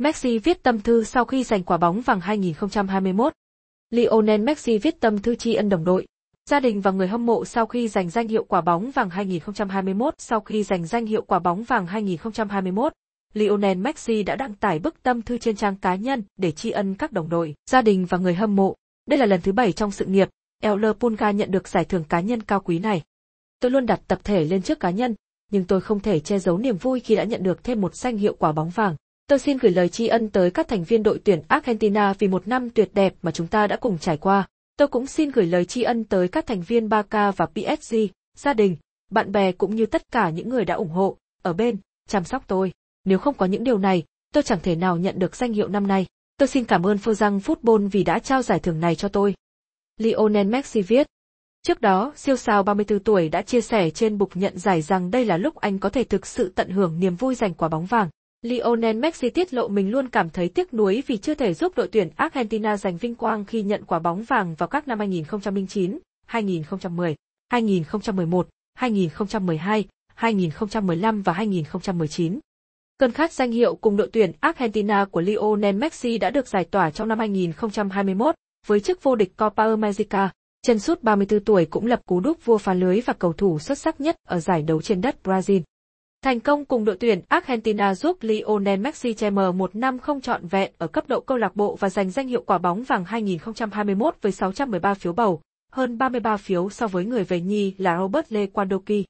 Messi viết tâm thư sau khi giành quả bóng vàng 2021. Lionel Messi viết tâm thư tri ân đồng đội, gia đình và người hâm mộ sau khi giành danh hiệu quả bóng vàng 2021. Sau khi giành danh hiệu quả bóng vàng 2021, Lionel Messi đã đăng tải bức tâm thư trên trang cá nhân để tri ân các đồng đội, gia đình và người hâm mộ. Đây là lần thứ bảy trong sự nghiệp, El Pulga nhận được giải thưởng cá nhân cao quý này. Tôi luôn đặt tập thể lên trước cá nhân, nhưng tôi không thể che giấu niềm vui khi đã nhận được thêm một danh hiệu quả bóng vàng. Tôi xin gửi lời tri ân tới các thành viên đội tuyển Argentina vì một năm tuyệt đẹp mà chúng ta đã cùng trải qua. Tôi cũng xin gửi lời tri ân tới các thành viên Barca và PSG, gia đình, bạn bè cũng như tất cả những người đã ủng hộ, ở bên, chăm sóc tôi. Nếu không có những điều này, tôi chẳng thể nào nhận được danh hiệu năm nay. Tôi xin cảm ơn Fozang Football vì đã trao giải thưởng này cho tôi. Lionel Messi viết. Trước đó, siêu sao 34 tuổi đã chia sẻ trên bục nhận giải rằng đây là lúc anh có thể thực sự tận hưởng niềm vui giành quả bóng vàng. Lionel Messi tiết lộ mình luôn cảm thấy tiếc nuối vì chưa thể giúp đội tuyển Argentina giành vinh quang khi nhận quả bóng vàng vào các năm 2009, 2010, 2011, 2012, 2015 và 2019. Cơn khát danh hiệu cùng đội tuyển Argentina của Lionel Messi đã được giải tỏa trong năm 2021 với chức vô địch Copa America. Chân sút 34 tuổi cũng lập cú đúp vua phá lưới và cầu thủ xuất sắc nhất ở giải đấu trên đất Brazil. Thành công cùng đội tuyển Argentina giúp Lionel Messi che mờ một năm không trọn vẹn ở cấp độ câu lạc bộ và giành danh hiệu quả bóng vàng 2021 với 613 phiếu bầu, hơn 33 phiếu so với người về nhi là Robert Lewandowski.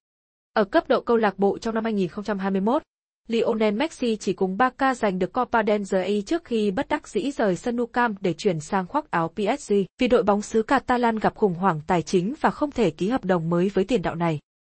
Ở cấp độ câu lạc bộ trong năm 2021, Lionel Messi chỉ cùng Barca giành được Copa del Rey trước khi bất đắc dĩ rời sân Nou Camp để chuyển sang khoác áo PSG vì đội bóng xứ Catalan gặp khủng hoảng tài chính và không thể ký hợp đồng mới với tiền đạo này.